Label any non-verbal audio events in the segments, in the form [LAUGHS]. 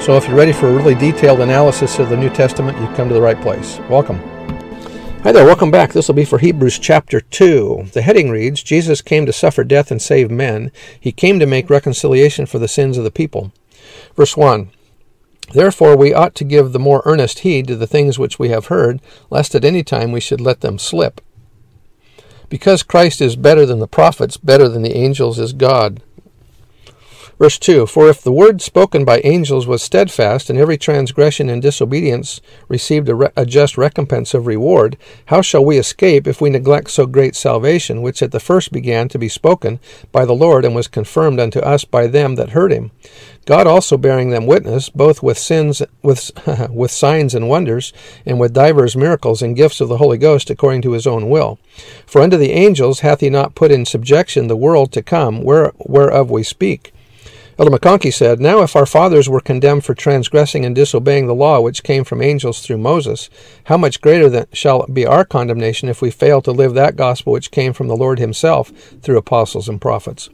So if you're ready for a really detailed analysis of the New Testament, you've come to the right place. Welcome. Hi there, welcome back. This will be for Hebrews chapter 2. The heading reads Jesus came to suffer death and save men. He came to make reconciliation for the sins of the people. Verse 1 Therefore we ought to give the more earnest heed to the things which we have heard, lest at any time we should let them slip. Because Christ is better than the prophets, better than the angels is God. Verse 2 For if the word spoken by angels was steadfast, and every transgression and disobedience received a, re- a, just recompense of reward, how shall we escape if we neglect so great salvation, which at the first began to be spoken by the Lord, and was confirmed unto us by them that heard him? God also bearing them witness, both with sins, with, [LAUGHS] with signs and wonders, and with divers miracles and gifts of the Holy Ghost, according to his own will. For unto the angels hath he not put in subjection the world to come, where, whereof we speak. Elder McConkie said, Now if our fathers were condemned for transgressing and disobeying the law which came from angels through Moses, how much greater than shall be our condemnation if we fail to live that gospel which came from the Lord himself through apostles and prophets?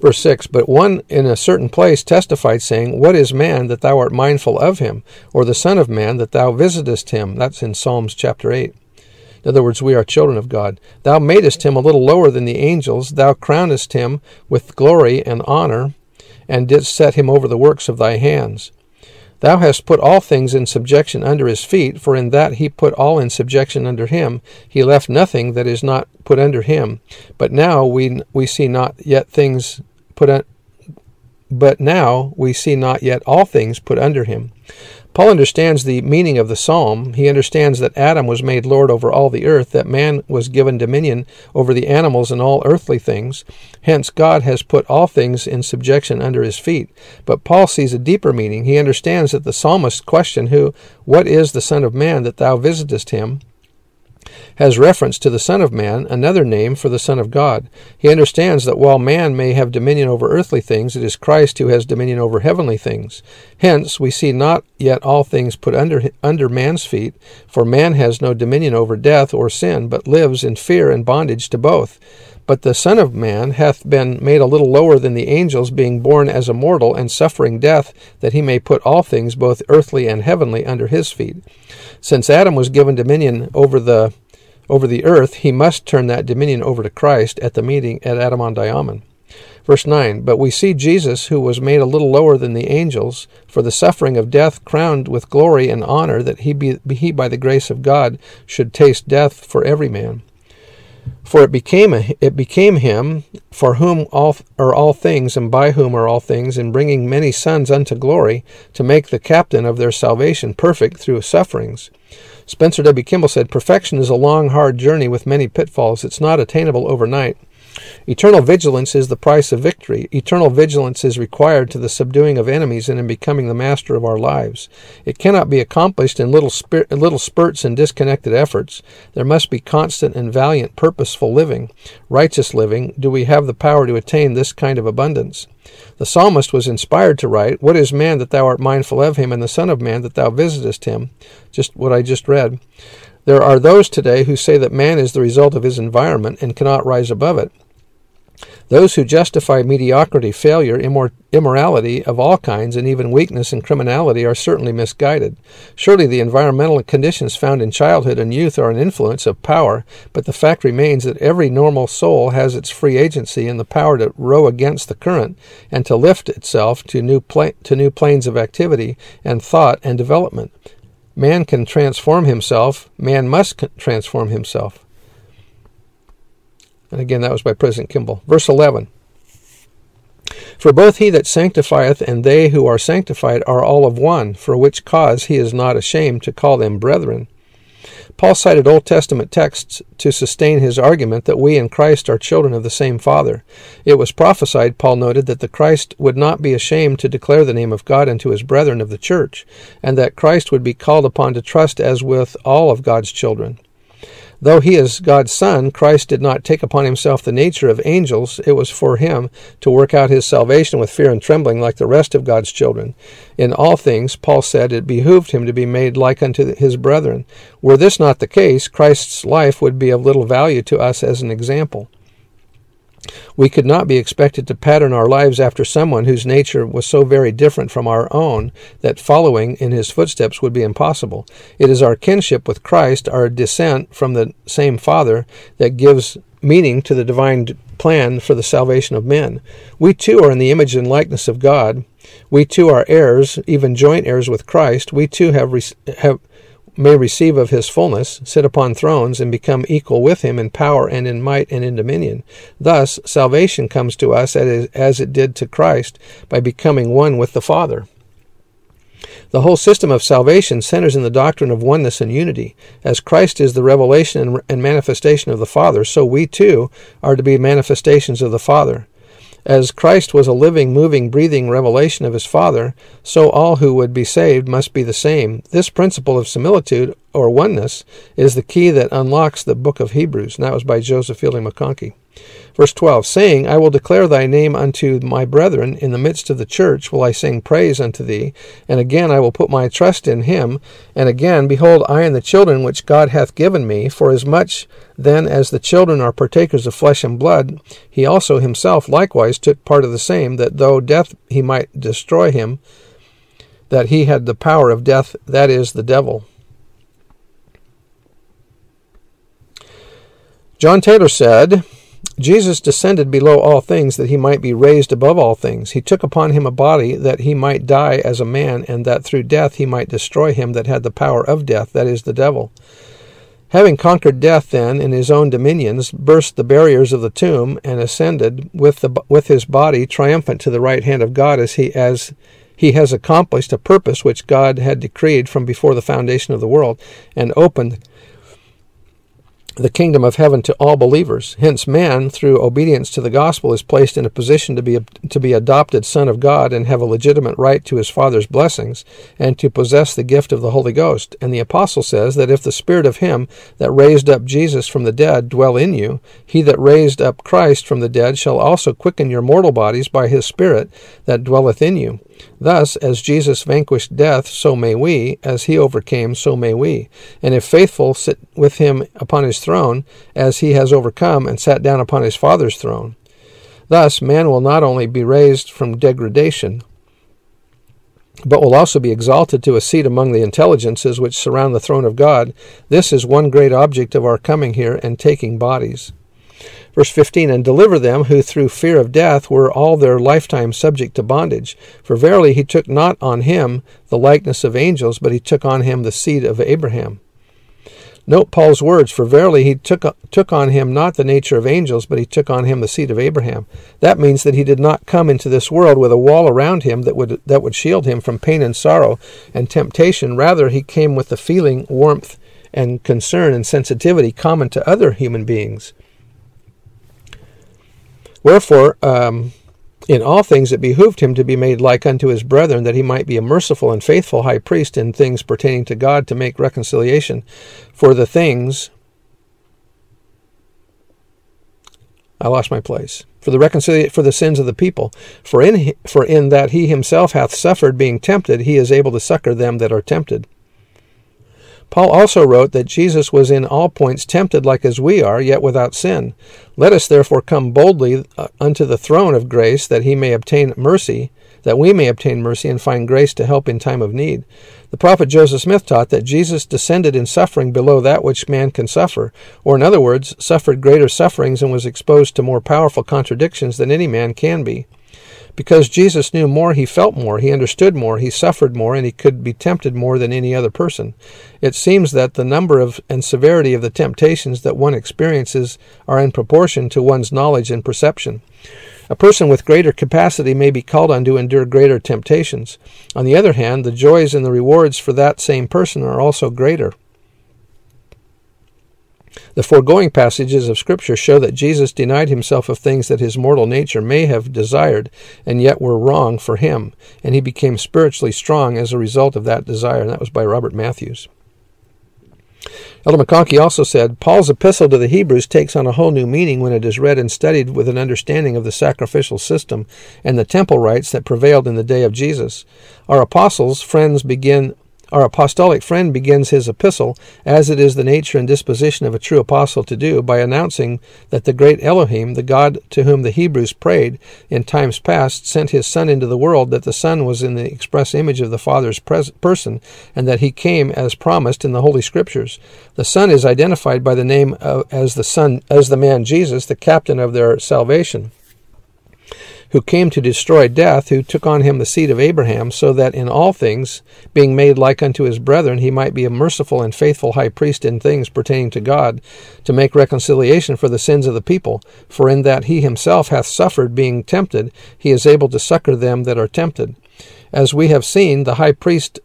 Verse 6 But one in a certain place testified, saying, What is man that thou art mindful of him, or the Son of man that thou visitest him? That's in Psalms chapter 8. In other words, we are children of God. Thou madest him a little lower than the angels. Thou crownest him with glory and honor, and didst set him over the works of thy hands. Thou hast put all things in subjection under his feet, for in that he put all in subjection under him, he left nothing that is not put under him. But now we we see not yet things put un, but now we see not yet all things put under him. Paul understands the meaning of the psalm. He understands that Adam was made Lord over all the earth, that man was given dominion over the animals and all earthly things. Hence, God has put all things in subjection under his feet. But Paul sees a deeper meaning. He understands that the psalmist's question, Who, what is the Son of Man that thou visitest him? Has reference to the Son of Man, another name for the Son of God. He understands that while man may have dominion over earthly things, it is Christ who has dominion over heavenly things. Hence, we see not yet all things put under, under man's feet, for man has no dominion over death or sin, but lives in fear and bondage to both. But the Son of Man hath been made a little lower than the angels, being born as a mortal, and suffering death, that he may put all things, both earthly and heavenly, under his feet. Since Adam was given dominion over the over the earth, he must turn that dominion over to Christ at the meeting at Adam-ondi-Ahman. Verse 9 But we see Jesus, who was made a little lower than the angels, for the suffering of death, crowned with glory and honor, that he, be, he by the grace of God should taste death for every man. For it became a, it became him for whom all are all things, and by whom are all things, in bringing many sons unto glory, to make the captain of their salvation perfect through sufferings. Spencer W. Kimball said, Perfection is a long, hard journey with many pitfalls. It's not attainable overnight. Eternal vigilance is the price of victory. Eternal vigilance is required to the subduing of enemies and in becoming the master of our lives. It cannot be accomplished in little, spir- little spurts and disconnected efforts. There must be constant and valiant, purposeful living, righteous living. Do we have the power to attain this kind of abundance? The psalmist was inspired to write, What is man that thou art mindful of him, and the Son of Man that thou visitest him? Just what I just read. There are those today who say that man is the result of his environment and cannot rise above it. Those who justify mediocrity, failure, immor- immorality of all kinds, and even weakness and criminality are certainly misguided. Surely the environmental conditions found in childhood and youth are an influence of power, but the fact remains that every normal soul has its free agency and the power to row against the current and to lift itself to new, pla- to new planes of activity and thought and development. Man can transform himself, man must transform himself. And again, that was by President Kimball. Verse 11 For both he that sanctifieth and they who are sanctified are all of one, for which cause he is not ashamed to call them brethren. Paul cited Old Testament texts to sustain his argument that we in Christ are children of the same Father. It was prophesied, Paul noted, that the Christ would not be ashamed to declare the name of God unto his brethren of the church, and that Christ would be called upon to trust as with all of God's children. Though he is God's Son, Christ did not take upon himself the nature of angels. It was for him to work out his salvation with fear and trembling like the rest of God's children. In all things, Paul said, it behooved him to be made like unto his brethren. Were this not the case, Christ's life would be of little value to us as an example. We could not be expected to pattern our lives after someone whose nature was so very different from our own that following in his footsteps would be impossible. It is our kinship with Christ, our descent from the same Father, that gives meaning to the divine plan for the salvation of men. We too are in the image and likeness of God. We too are heirs, even joint heirs with Christ. We too have, have may receive of his fullness, sit upon thrones, and become equal with him in power and in might and in dominion. Thus, salvation comes to us as it did to Christ by becoming one with the Father. The whole system of salvation centers in the doctrine of oneness and unity. As Christ is the revelation and manifestation of the Father, so we too are to be manifestations of the Father. As Christ was a living, moving, breathing revelation of his Father, so all who would be saved must be the same. This principle of similitude, or oneness, is the key that unlocks the book of Hebrews. And that was by Joseph Fielding McConkie. Verse 12, saying, I will declare thy name unto my brethren, in the midst of the church will I sing praise unto thee, and again I will put my trust in him, and again, behold, I and the children which God hath given me, for as much then as the children are partakers of flesh and blood, he also himself likewise took part of the same, that though death he might destroy him, that he had the power of death, that is, the devil. John Taylor said, Jesus descended below all things that he might be raised above all things. He took upon him a body that he might die as a man, and that through death he might destroy him that had the power of death, that is, the devil. Having conquered death, then, in his own dominions, burst the barriers of the tomb, and ascended with, the, with his body triumphant to the right hand of God as he, as he has accomplished a purpose which God had decreed from before the foundation of the world, and opened the kingdom of heaven to all believers. Hence, man, through obedience to the gospel, is placed in a position to be to be adopted son of God and have a legitimate right to his Father's blessings and to possess the gift of the Holy Ghost. And the apostle says that if the Spirit of Him that raised up Jesus from the dead dwell in you, He that raised up Christ from the dead shall also quicken your mortal bodies by His Spirit that dwelleth in you. Thus, as Jesus vanquished death, so may we, as he overcame, so may we. And if faithful, sit with him upon his throne, as he has overcome and sat down upon his Father's throne. Thus, man will not only be raised from degradation, but will also be exalted to a seat among the intelligences which surround the throne of God. This is one great object of our coming here and taking bodies. Verse 15 And deliver them who through fear of death were all their lifetime subject to bondage. For verily he took not on him the likeness of angels, but he took on him the seed of Abraham. Note Paul's words, for verily he took, took on him not the nature of angels, but he took on him the seed of Abraham. That means that he did not come into this world with a wall around him that would, that would shield him from pain and sorrow and temptation. Rather, he came with the feeling, warmth, and concern and sensitivity common to other human beings. Wherefore, um, in all things it behooved him to be made like unto his brethren, that he might be a merciful and faithful high priest in things pertaining to God to make reconciliation for the things. I lost my place. For the reconcilia- for the sins of the people. For in for in that he himself hath suffered being tempted, he is able to succor them that are tempted. Paul also wrote that Jesus was in all points tempted like as we are, yet without sin. Let us therefore come boldly uh, unto the throne of grace, that he may obtain mercy, that we may obtain mercy and find grace to help in time of need. The prophet Joseph Smith taught that Jesus descended in suffering below that which man can suffer, or in other words, suffered greater sufferings and was exposed to more powerful contradictions than any man can be. Because Jesus knew more, he felt more, he understood more, he suffered more, and he could be tempted more than any other person. It seems that the number of and severity of the temptations that one experiences are in proportion to one's knowledge and perception. A person with greater capacity may be called on to endure greater temptations. On the other hand, the joys and the rewards for that same person are also greater. The foregoing passages of Scripture show that Jesus denied himself of things that his mortal nature may have desired and yet were wrong for him, and he became spiritually strong as a result of that desire. And that was by Robert Matthews. Elder McConkie also said Paul's epistle to the Hebrews takes on a whole new meaning when it is read and studied with an understanding of the sacrificial system and the temple rites that prevailed in the day of Jesus. Our apostles, friends, begin our apostolic friend begins his epistle, as it is the nature and disposition of a true apostle to do, by announcing that the great Elohim, the God to whom the Hebrews prayed in times past, sent his Son into the world, that the Son was in the express image of the Father's pres- person, and that he came as promised in the Holy Scriptures. The Son is identified by the name of, as the Son, as the man Jesus, the captain of their salvation who came to destroy death, who took on him the seed of Abraham, so that in all things, being made like unto his brethren, he might be a merciful and faithful high priest in things pertaining to God, to make reconciliation for the sins of the people. For in that he himself hath suffered being tempted, he is able to succor them that are tempted. As we have seen, the high priest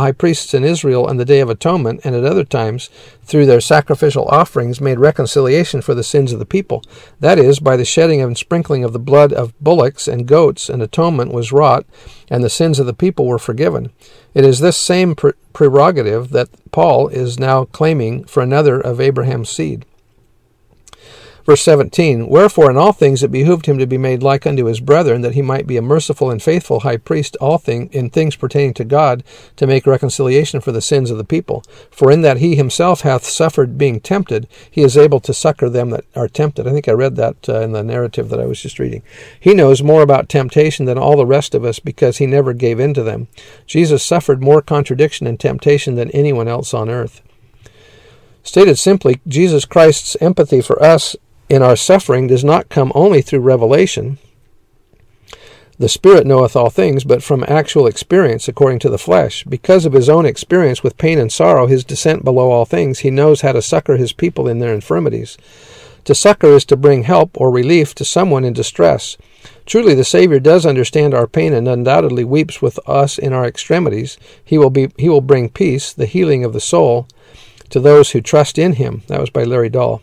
high priests in Israel on the Day of Atonement and at other times, through their sacrificial offerings, made reconciliation for the sins of the people. That is, by the shedding and sprinkling of the blood of bullocks and goats, an atonement was wrought, and the sins of the people were forgiven. It is this same prerogative that Paul is now claiming for another of Abraham's seed. Verse 17 Wherefore in all things it behooved him to be made like unto his brethren, that he might be a merciful and faithful high priest all thing, in things pertaining to God, to make reconciliation for the sins of the people. For in that he himself hath suffered being tempted, he is able to succor them that are tempted. I think I read that uh, in the narrative that I was just reading. He knows more about temptation than all the rest of us because he never gave in to them. Jesus suffered more contradiction and temptation than anyone else on earth. Stated simply, Jesus Christ's empathy for us in our suffering does not come only through revelation. The Spirit knoweth all things, but from actual experience according to the flesh. Because of his own experience with pain and sorrow, his descent below all things, he knows how to succor his people in their infirmities. To succor is to bring help or relief to someone in distress. Truly, the Savior does understand our pain and undoubtedly weeps with us in our extremities. He will, be, he will bring peace, the healing of the soul, to those who trust in him. That was by Larry Dahl.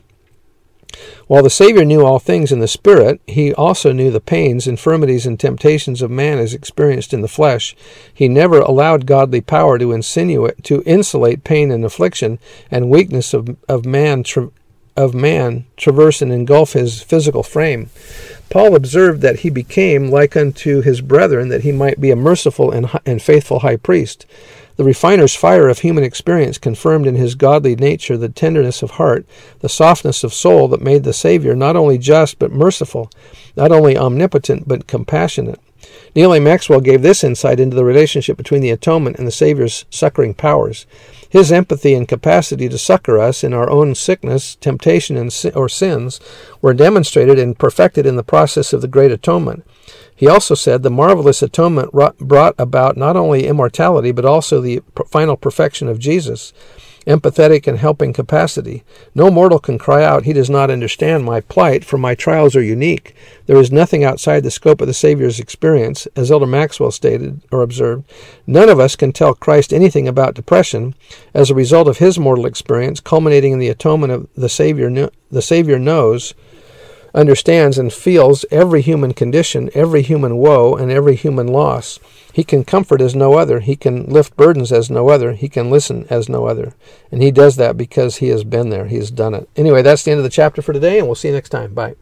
While the Savior knew all things in the Spirit, he also knew the pains, infirmities, and temptations of man as experienced in the flesh. He never allowed godly power to insinuate, to insulate pain and affliction and weakness of, of man tra- of man traverse and engulf his physical frame. Paul observed that he became like unto his brethren, that he might be a merciful and, and faithful high priest. The refiner's fire of human experience confirmed in his godly nature the tenderness of heart, the softness of soul that made the Savior not only just but merciful, not only omnipotent but compassionate. Neal A. Maxwell gave this insight into the relationship between the atonement and the Savior's succoring powers. His empathy and capacity to succor us in our own sickness, temptation, and or sins were demonstrated and perfected in the process of the Great Atonement. He also said the marvelous atonement brought about not only immortality, but also the final perfection of Jesus, empathetic and helping capacity. No mortal can cry out, He does not understand my plight, for my trials are unique. There is nothing outside the scope of the Savior's experience, as Elder Maxwell stated or observed. None of us can tell Christ anything about depression as a result of his mortal experience, culminating in the atonement of the Savior. The Savior knows understands and feels every human condition, every human woe, and every human loss. He can comfort as no other. He can lift burdens as no other. He can listen as no other. And he does that because he has been there. He has done it. Anyway, that's the end of the chapter for today, and we'll see you next time. Bye.